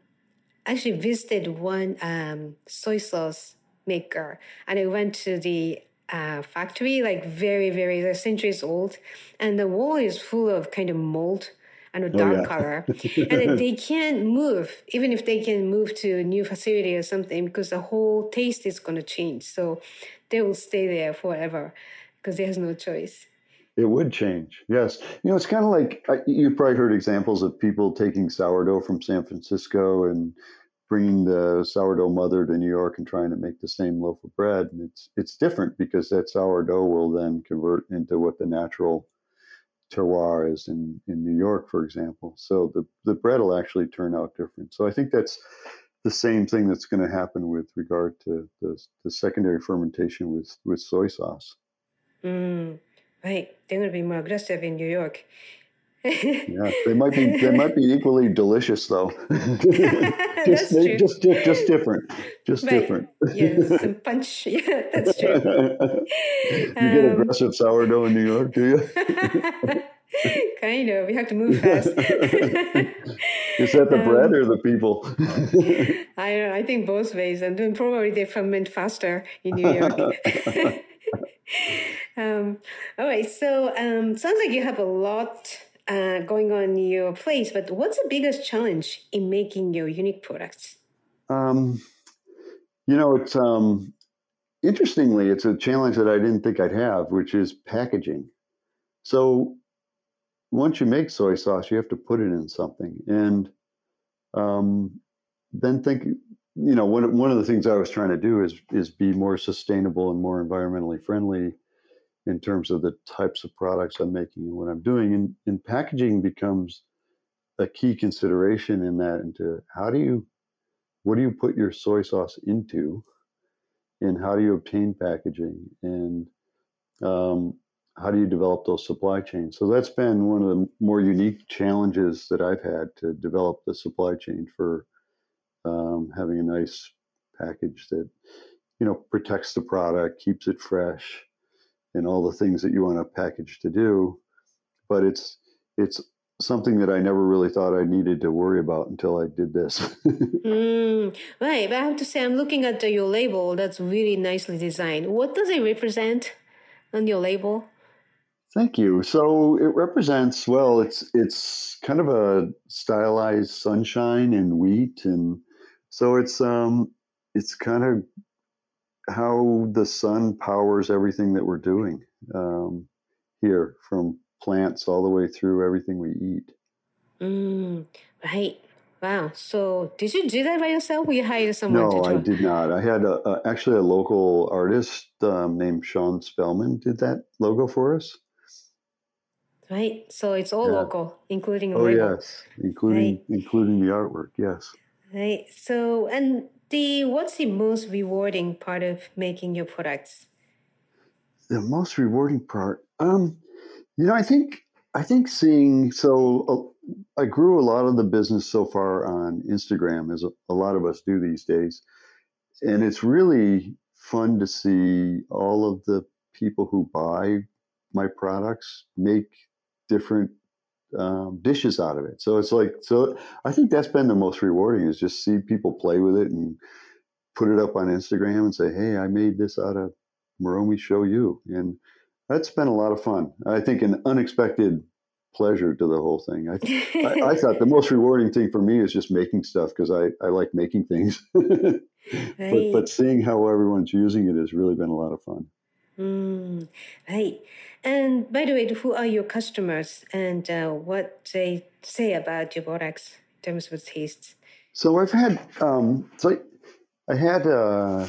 S1: actually visited one um, soy sauce maker and I went to the uh, factory, like very, very, centuries old, and the wall is full of kind of mold and a oh, dark oh, yeah. color, <laughs> and they can't move even if they can move to a new facility or something because the whole taste is going to change. So they will stay there forever because there's no choice.
S2: It would change, yes. You know, it's kind of like you've probably heard examples of people taking sourdough from San Francisco and bringing the sourdough mother to New York and trying to make the same loaf of bread. And it's it's different because that sourdough will then convert into what the natural terroir is in, in New York, for example. So the, the bread will actually turn out different. So I think that's the same thing that's going to happen with regard to the, the secondary fermentation with, with soy sauce.
S1: Mm, right. They're going to be more aggressive in New York.
S2: Yeah, they might be they might be equally delicious though. <laughs> just, they, just just different, just right. different.
S1: yes, <laughs> punch. <laughs> Yeah, that's true.
S2: you um, get aggressive sourdough in New York, do you?
S1: kind of. We have to move fast. Is
S2: that the um, bread or the people?
S1: I I think both ways, and then probably they ferment faster in New York. um, all right, so um, sounds like you have a lot uh, going on your place, but what's the biggest challenge in making your unique products? Um,
S2: you know, it's um, interestingly, it's a challenge that I didn't think I'd have, which is packaging. So once you make soy sauce, you have to put it in something, and um, then think. You know, one one of the things I was trying to do is is be more sustainable and more environmentally friendly in terms of the types of products I'm making and what I'm doing. And, and packaging becomes a key consideration in that into how do you what do you put your soy sauce into and how do you obtain packaging and um, how do you develop those supply chains so that's been one of the more unique challenges that i've had to develop the supply chain for um, having a nice package that you know protects the product keeps it fresh and all the things that you want a package to do. But it's it's something that I never really thought I needed to worry about until I did this. <laughs>
S1: mm, right, but I have to say, I'm looking at the, your label. That's really nicely designed. What does it represent on your label?
S2: Thank you. So it represents well. It's it's kind of a stylized sunshine and wheat, and so it's um it's kind of how the sun powers everything that we're doing um, here, from plants all the way through everything we eat.
S1: Mm, right. Wow. So, did you do that by yourself, or you hired someone?
S2: No, I did not. I had a, a, actually a local artist um, named Sean Spellman did that logo for us.
S1: Right. So it's all yeah. local, including.
S2: Oh label. yes, including right. including the artwork. Yes.
S1: Right. So, and the what's the most rewarding part of making your products?
S2: The most rewarding part, um, you know, I think I think seeing so uh, I grew a lot of the business so far on Instagram, as a, a lot of us do these days, and it's really fun to see all of the people who buy my products make different um, dishes out of it. So it's like, so I think that's been the most rewarding is just see people play with it and put it up on Instagram and say, Hey, I made this out of Moromi Shoyu. And that's been a lot of fun. I think an unexpected pleasure to the whole thing. I, I, I, <laughs> thought the most rewarding thing for me is just making stuff because I, I like making things. right. <laughs> but, but seeing how everyone's using it has really been a lot of fun.
S1: Mm, right. And by the way, who are your customers and uh, what they say about your products in terms of tastes?
S2: So I've had, um, so I, I had, uh,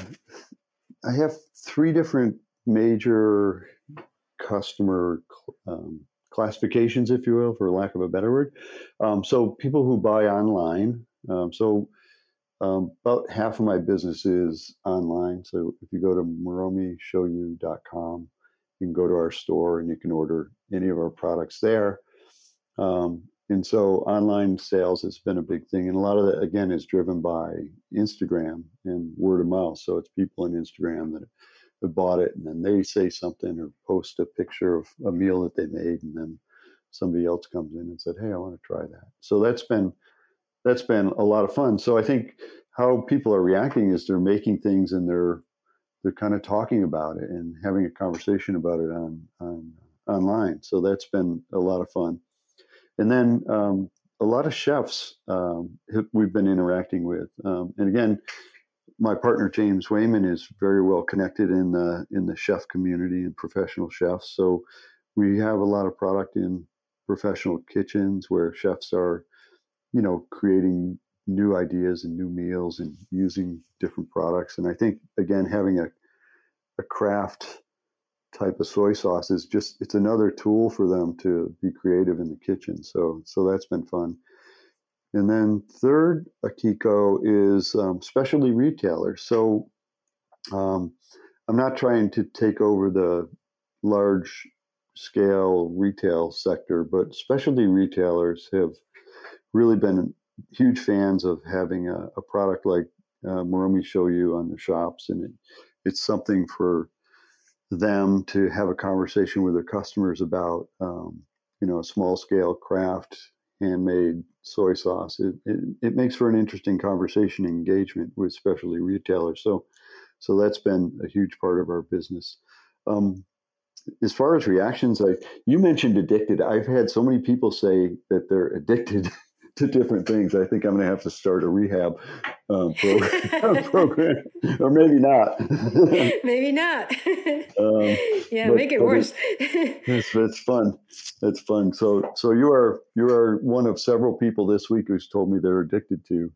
S2: I have three different major customer um, classifications, if you will, for lack of a better word. Um, so people who buy online. Um, so um, about half of my business is online. So if you go to moromishoyu.com, you can go to our store and you can order any of our products there. Um, and so online sales has been a big thing. And a lot of that, again, is driven by Instagram and word of mouth. So it's people on Instagram that have bought it and then they say something or post a picture of a meal that they made. And then somebody else comes in and said, Hey, I want to try that. So that's been, that's been a lot of fun. So I think how people are reacting is they're making things and they're they're kind of talking about it and having a conversation about it on, on online. So that's been a lot of fun. and then um, a lot of chefs um, we've been interacting with. Um, and again, my partner James Wayman is very well connected in the in the chef community and professional chefs. So we have a lot of product in professional kitchens where chefs are, you know, creating new ideas and new meals and using different products. And I think again having a a craft type of soy sauce is just it's another tool for them to be creative in the kitchen. So so that's been fun. And then third, Akiko is um, specialty retailers. So um, I'm not trying to take over the large scale retail sector, but specialty retailers have really been huge fans of having a, a product like uh, Shoyu on the shops, and it, it's something for them to have a conversation with their customers about, um, you know, a small scale craft handmade soy sauce. It, it, it makes for an interesting conversation engagement with specialty retailers. So, so that's been a huge part of our business. Um, as far as reactions, like you mentioned addicted, I've had so many people say that they're addicted <laughs> to different things. I think I'm going to have to start a rehab um, program, <laughs> <laughs> program, or maybe not. <laughs>
S1: maybe not. um, yeah, but, make it worse.
S2: it's, it's fun. It's fun. So, so you are you are one of several people this week who's told me they're addicted to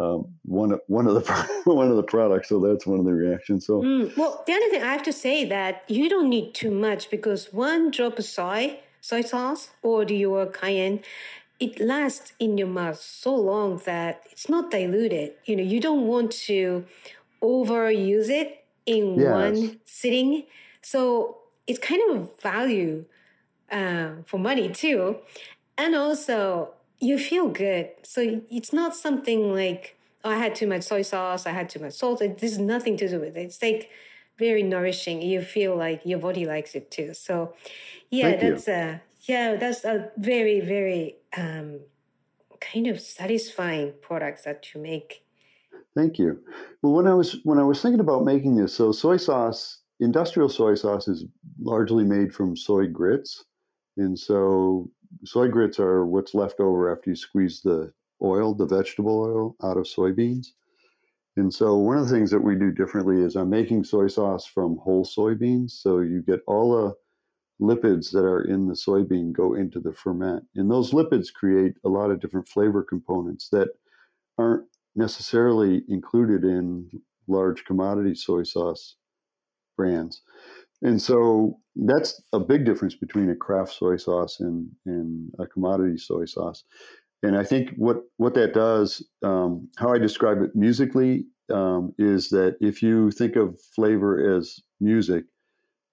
S2: um, one of one of the one of the products. So that's one of the reactions. So,
S1: mm, well, the other thing I have to say that you don't need too much because one drop of soy soy sauce or do your cayenne it lasts in your mouth so long that it's not diluted. You know, you don't want to overuse it in yes. one sitting. So it's kind of a value uh, for money too. And also, you feel good. So it's not something like, oh, I had too much soy sauce, I had too much salt. This is nothing to do with it. It's like very nourishing. You feel like your body likes it too. So, yeah, Thank that's you. a yeah, that's a very, very um, kind of satisfying product that you make.
S2: Thank you. Well, when I was when I was thinking about making this, so soy sauce, industrial soy sauce is largely made from soy grits, and so soy grits are what's left over after you squeeze the oil, the vegetable oil, out of soybeans. And so one of the things that we do differently is I'm making soy sauce from whole soybeans. So you get all the lipids that are in the soybean go into the ferment. And those lipids create a lot of different flavor components that aren't necessarily included in large commodity soy sauce brands. And so that's a big difference between a craft soy sauce and, and a commodity soy sauce. And I think what, what that does, um, how I describe it musically, um, is that if you think of flavor as music,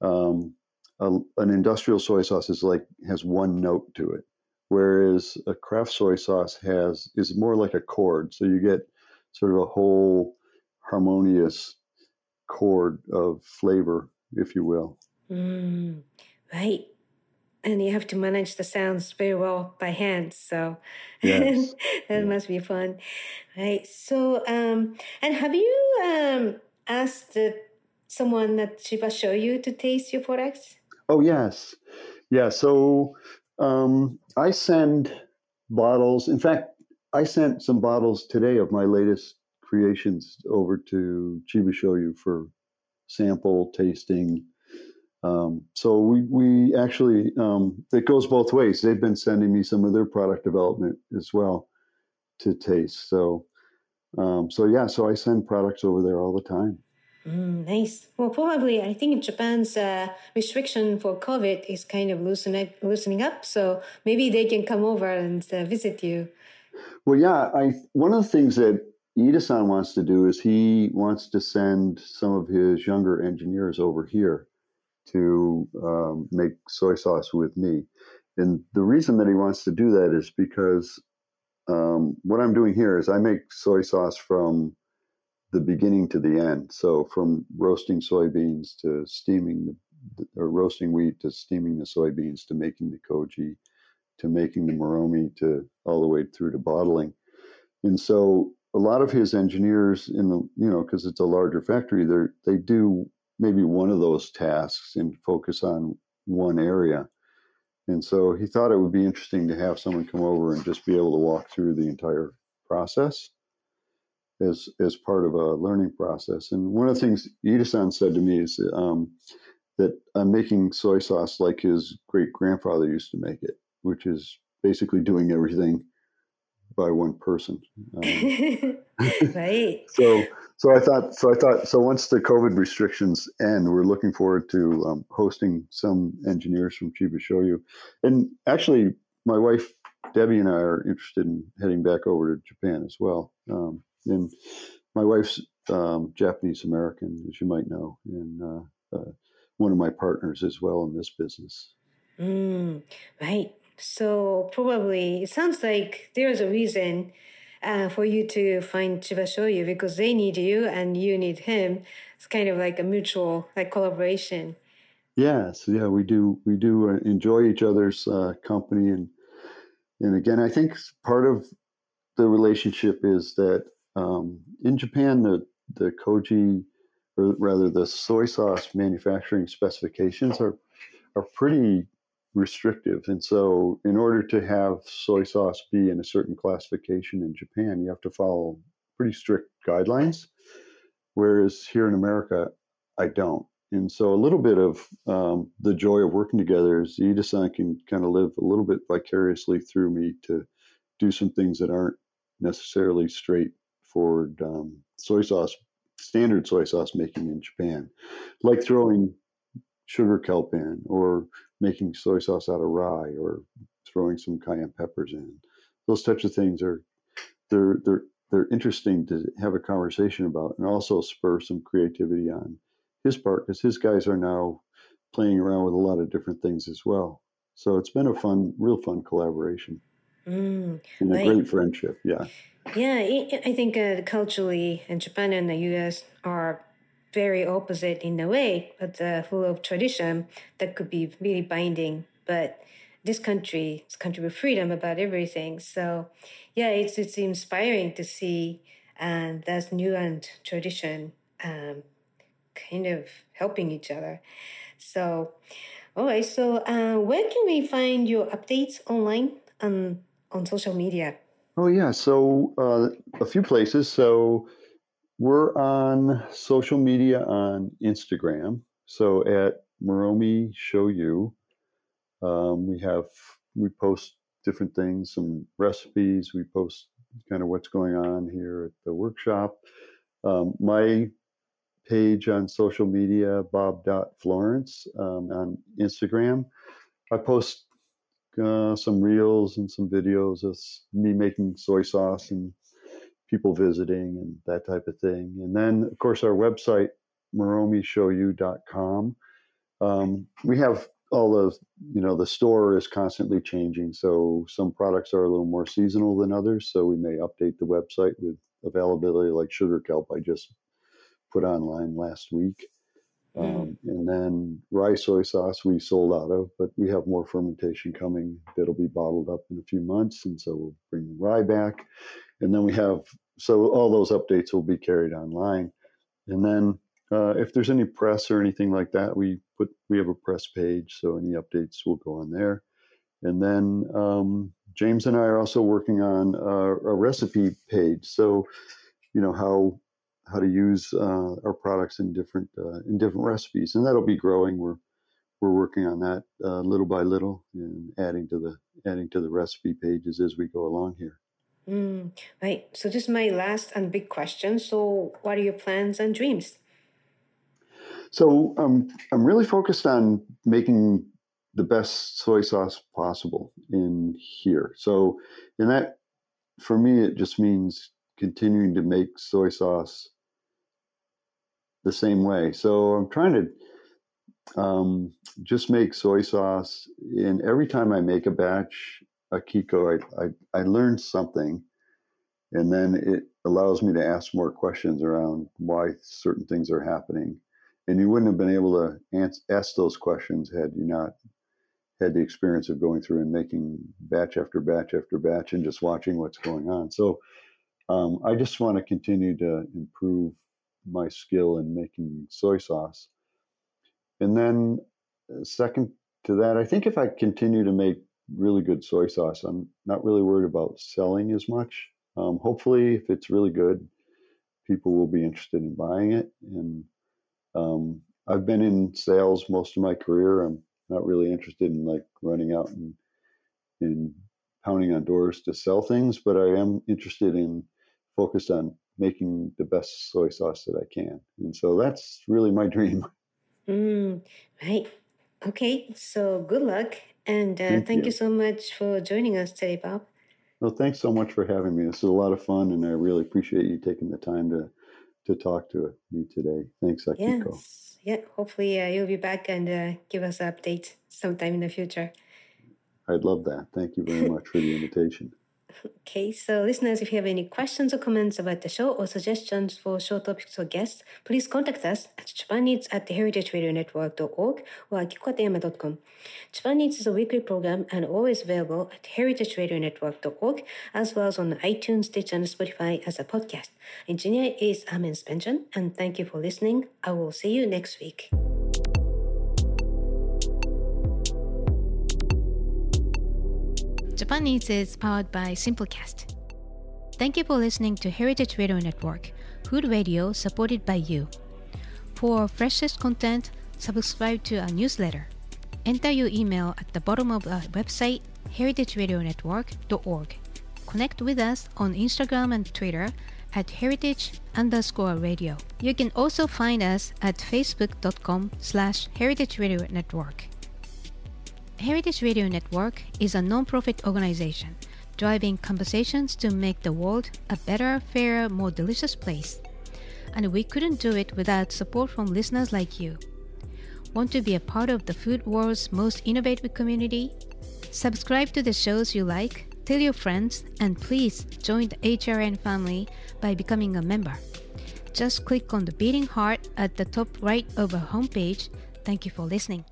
S2: um, a, an industrial soy sauce is like has one note to it, whereas a craft soy sauce has is more like a chord. So you get sort of a whole harmonious chord of flavor, if you will.
S1: Mm, right. And you have to manage the sounds very well by hand. So <laughs> yes. that yeah. must be fun. Right. So, um, and have you um, asked someone at Chiba Shoyu to taste your products?
S2: Oh yes, yeah. So um, I send bottles. In fact, I sent some bottles today of my latest creations over to Chiba Shoyu for sample tasting. Um, so we we actually um, it goes both ways. They've been sending me some of their product development as well to taste. So um, so yeah, so I send products over there all the time.
S1: Mm, nice. Well, probably I think Japan's uh, restriction for COVID is kind of loosening loosening up, so maybe they can come over and uh, visit you.
S2: Well, yeah. I one of the things that Iida-san wants to do is he wants to send some of his younger engineers over here to um, make soy sauce with me, and the reason that he wants to do that is because um, what I'm doing here is I make soy sauce from the beginning to the end. So from roasting soybeans to steaming the, or roasting wheat to steaming the soybeans to making the koji to making the moromi to all the way through to bottling. And so a lot of his engineers in the you know because it's a larger factory they they do maybe one of those tasks and focus on one area And so he thought it would be interesting to have someone come over and just be able to walk through the entire process as as part of a learning process. And one of the things Iida-san said to me is um, that I'm making soy sauce like his great grandfather used to make it, which is basically doing everything by one person.
S1: Um, <laughs> right. <laughs>
S2: so so I thought so I thought so once the COVID restrictions end, we're looking forward to um, hosting some engineers from Chiba Shoyu, and actually my wife Debbie and I are interested in heading back over to Japan as well. Um, and my wife's um, Japanese American, as you might know, and uh, uh, one of my partners as well in this business.
S1: Mm, right. So probably it sounds like there's a reason uh, for you to find Chiba Shoyu because they need you and you need him. It's kind of like a mutual like collaboration.
S2: Yes, yeah, we do. We do uh, enjoy each other's uh, company, and and again, I think part of the relationship is that um, in Japan, the the koji, or rather the soy sauce manufacturing specifications are are pretty restrictive, and so in order to have soy sauce be in a certain classification in Japan, you have to follow pretty strict guidelines. Whereas here in America, I don't. And so a little bit of um, the joy of working together is Iida-san can kind of live a little bit vicariously through me to do some things that aren't necessarily straight for um, soy sauce, standard soy sauce making in Japan, like throwing sugar kelp in, or making soy sauce out of rye, or throwing some cayenne peppers in. Those types of things are they're they're they're interesting to have a conversation about, and also spur some creativity on his part because his guys are now playing around with a lot of different things as well. So it's been a fun, real fun collaboration
S1: mm,
S2: and a great friendship. Yeah.
S1: Yeah, I think uh, culturally, and Japan and the U.S. are very opposite in a way, but uh, full of tradition that could be really binding. But this country is country with freedom about everything. So, yeah, it's it's inspiring to see and uh, that new and tradition um, kind of helping each other. So, all right. So, uh, where can we find your updates online on on social media?
S2: Oh, yeah. So uh, a few places. So we're on social media on Instagram. So at Moromi Shoyu, um, we have, we post different things, some recipes. We post kind of what's going on here at the workshop. Um, my page on social media, Bob bob.florence um, on Instagram. I post uh, some reels and some videos of me making soy sauce and people visiting and that type of thing. And then, of course, our website, moromishoyu.com. Um, we have all the, you know, the store is constantly changing. So some products are a little more seasonal than others. So we may update the website with availability like sugar kelp I just put online last week. Mm. Um, and then rye soy sauce we sold out of, but we have more fermentation coming that'll be bottled up in a few months. And so we'll bring the rye back. And then we have, so all those updates will be carried online. And then uh, if there's any press or anything like that, we put, we have a press page. So any updates will go on there. And then um, James and I are also working on a, a recipe page. So, you know, how how to use uh, our products in different uh, in different recipes, and that'll be growing. We're we're working on that uh, little by little and adding to the adding to the recipe pages as we go along here.
S1: Mm, right. So this is my last and big question. So, what are your plans and dreams?
S2: So, um, I'm really focused on making the best soy sauce possible in here. So, in that, for me, it just means continuing to make soy sauce the same way. So I'm trying to um, just make soy sauce. And every time I make a batch, Akiko, I, I, I learn something. And then it allows me to ask more questions around why certain things are happening. And you wouldn't have been able to answer, ask those questions had you not had the experience of going through and making batch after batch after batch and just watching what's going on. So um, I just want to continue to improve my skill in making soy sauce. And then, uh, second to that. I think if I continue to make really good soy sauce, I'm not really worried about selling as much. Um, hopefully, if it's really good, people will be interested in buying it. And um, I've been in sales most of my career. I'm not really interested in like running out and in pounding on doors to sell things, but I am interested in focused on making the best soy sauce that I can. And so that's really my <laughs> dream.
S4: Mm, right. Okay. So good luck. And uh, thank, thank you. you so much for joining us today, Bob.
S2: Well, thanks so much for having me. This is a lot of fun, and I really appreciate you taking the time to to talk to me today. Thanks, Akiko.
S4: Yes. Yeah. Hopefully, uh, you'll be back and uh, give us an update sometime in the future.
S2: I'd love that. Thank you very much for the invitation. <laughs>
S4: Okay, so listeners, if you have any questions or comments about the show or suggestions for show topics or guests, please contact us at japaneats at heritageradionetwork.org or akikokatayama.com. Japan Eats is a weekly program and always available at heritageradionetwork.org as well as on iTunes, Stitch, and Spotify as a podcast. Engineer is Amen Spenjan, and thank you for listening. I will see you next week.
S1: Eats is powered by Simplecast. Thank you for listening to Heritage Radio Network, food radio supported by you. For freshest content, subscribe to our newsletter. Enter your email at the bottom of our website, heritageradionetwork.org. Connect with us on Instagram and Twitter at heritage underscore radio. You can also find us at facebook.com slash heritage radio network. Heritage Radio Network is a non-profit organization driving conversations to make the world a better, fairer, more delicious place. And we couldn't do it without support from listeners like you. Want to be a part of the food world's most innovative community? Subscribe to the shows you like, tell your friends, and please join the HRN family by becoming a member. Just click on the beating heart at the top right of our homepage. Thank you for listening.